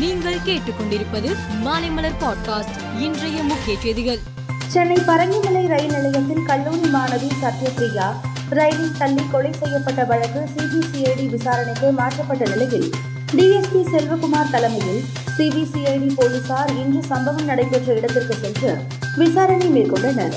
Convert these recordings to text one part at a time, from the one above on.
நீங்கள் கேட்டுக்கொண்டிருப்பது மாலைமலர் பாட்காஸ்ட் இன்றைய முக்கிய செய்திகள். சென்னை பரங்கிமலை ரயில் நிலையத்தில் கல்லூரி மாணவி சத்யபிரியா ரயிலில் தள்ளி கொலை செய்யப்பட்ட வழக்கு சிபிசிஐடி விசாரணைக்கு மாற்றப்பட்ட நிலையில் டிஎஸ்பி செல்வகுமார் தலைமையில் சிபிசிஐடி போலீசார் இன்று சம்பவம் நடைபெற்ற இடத்திற்கு சென்று விசாரணை மேற்கொண்டனர்.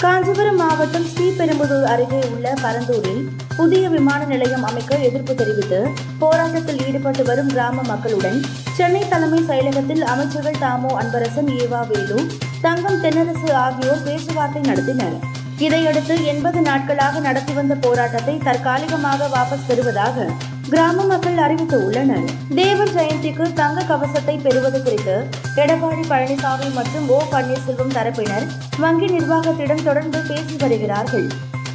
காஞ்சிபுரம் மாவட்டம் ஸ்ரீபெரும்புதூர் அருகே உள்ள பரந்தூரில் புதிய விமான நிலையம் அமைக்க எதிர்ப்பு தெரிவித்து போராட்டத்தில் ஈடுபட்டு வரும் கிராம மக்களுடன் சென்னை தலைமை செயலகத்தில் அமைச்சர்கள் தாமோ அன்பரசன் ஏவா வேலு தங்கம் தென்னரசு ஆகியோர் பேச்சுவார்த்தை நடத்தினர். இதையடுத்து எண்பது நாட்களாக நடத்தி வந்த போராட்டத்தை தற்காலிகமாக வாபஸ் பெறுவதாக கிராம மக்கள் அறிவித்து உள்ளனர். தேவர் ஜெயந்திக்கு தங்க கவசத்தை பெறுவது குறித்து எடப்பாடி பழனிசாமி மற்றும் ஓ பன்னீர்செல்வம் தரப்பினர் வங்கி நிர்வாகத்திடம் தொடர்ந்து பேசி வருகிறார்கள்.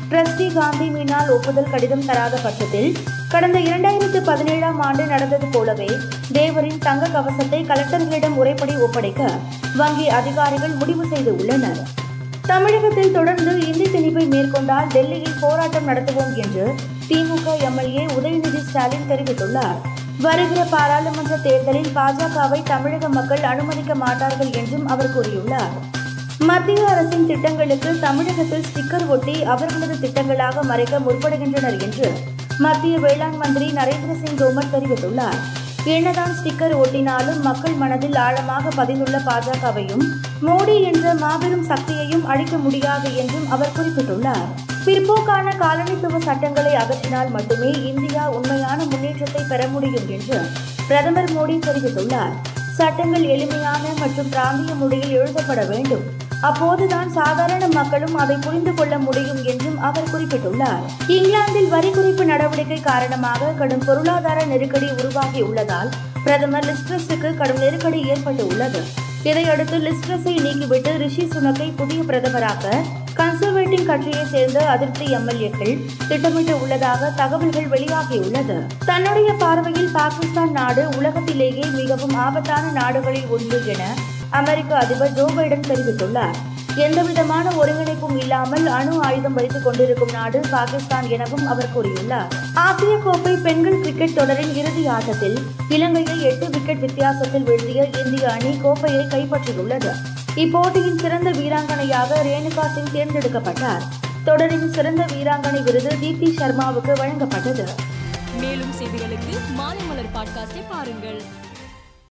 ட்ரஸ்டி காந்தி மீனால் ஒப்புதல் கடிதம் தராத பட்சத்தில் கடந்த இரண்டாயிரத்து பதினேழாம் ஆண்டு நடந்தது போலவே தேவரின் தங்க கவசத்தை கலெக்டர்களிடம் முறைப்படி ஒப்படைக்க வங்கி அதிகாரிகள் முடிவு செய்து உள்ளனர். தமிழகத்தில் தொடர்ந்து இந்தி திணிப்பை கொண்டால் டெல்லியில் போராட்டம் நடத்துவோம் என்று திமுக எம்எல்ஏ உதயநிதி ஸ்டாலின் தெரிவித்துள்ளார். வருகிற பாராளுமன்ற தேர்தலில் பாஜகவை தமிழக மக்கள் அனுமதிக்க மாட்டார்கள் என்றும் அவர் கூறியுள்ளார். மத்திய அரசின் திட்டங்களுக்கு தமிழகத்தில் ஸ்டிக்கர் ஒட்டி அவர்களது திட்டங்களாக மறைக்க முற்படுகின்றனர் என்று மத்திய வேளாண் மந்திரி நரேந்திர சிங் தோமர் தெரிவித்துள்ளார். என்னதான் ஸ்டிக்கர் ஒட்டினாலும் மக்கள் மனதில் ஆழமாக பதிந்துள்ள பாஜகவையும் மோடி என்ற மாபெரும் சக்தியையும் அழிக்க முடியாது என்றும் அவர் குறிப்பிட்டுள்ளார். பிற்போக்கான காலனித்துவ சட்டங்களை அகற்றினால் மட்டுமே இந்தியா உண்மையான முன்னேற்றத்தை பெற முடியும் என்று பிரதமர் மோடி தெரிவித்துள்ளார். சட்டங்கள் எளிமையான மற்றும் பிராந்திய மொழியில் எழுதப்பட வேண்டும். அப்போதுதான் சாதாரண மக்களும் அதை புரிந்து கொள்ள முடியும் என்றும் அவர் குறிப்பிட்டுள்ளார். இங்கிலாந்தில் வரி குறைப்பு நடவடிக்கை காரணமாக கடும் பொருளாதார நெருக்கடி உருவாகியுள்ளதால் பிரதமர் லிஸ்ட்ரஸுக்கு கடும் நெருக்கடி ஏற்பட்டு உள்ளது. இதையடுத்து லிஸ்ட்ரஸை நீக்கிவிட்டு ரிஷி சுனக்கை புதிய பிரதமராக கன்சர்வேட்டிவ் கட்சியை சேர்ந்த அதிருப்தி எம்எல்ஏக்கள் திட்டமிட்டு உள்ளதாக தகவல்கள் வெளியாகியுள்ளது. தன்னுடைய பார்வையில் பாகிஸ்தான் நாடு உலகத்திலேயே மிகவும் ஆபத்தான நாடுகளில் ஒன்று என அமெரிக்க அதிபர் ஜோ பைடன் தெரிவித்துள்ளார். எந்தவிதமான ஒருங்கிணைப்பும் இல்லாமல் அணு ஆயுதம் வைத்துக் கொண்டிருக்கும் நாடு பாகிஸ்தான் எனவும் அவர் கூறியுள்ளார். ஆசிய கோப்பை பெண்கள் கிரிக்கெட் தொடரின் இறுதி ஆட்டத்தில் இலங்கையை எட்டு விக்கெட் வித்தியாசத்தில் வீழ்த்திய இந்திய அணி கோப்பையை கைப்பற்றியுள்ளது. இப்போட்டியின் சிறந்த வீராங்கனையாக ரேணுகா சிங் தேர்ந்தெடுக்கப்பட்டார். தொடரின் சிறந்த வீராங்கனை விருது தீப்தி சர்மாவுக்கு வழங்கப்பட்டது. மேலும் செய்திகளுக்கு பாட்காஸ்டை பாருங்கள்.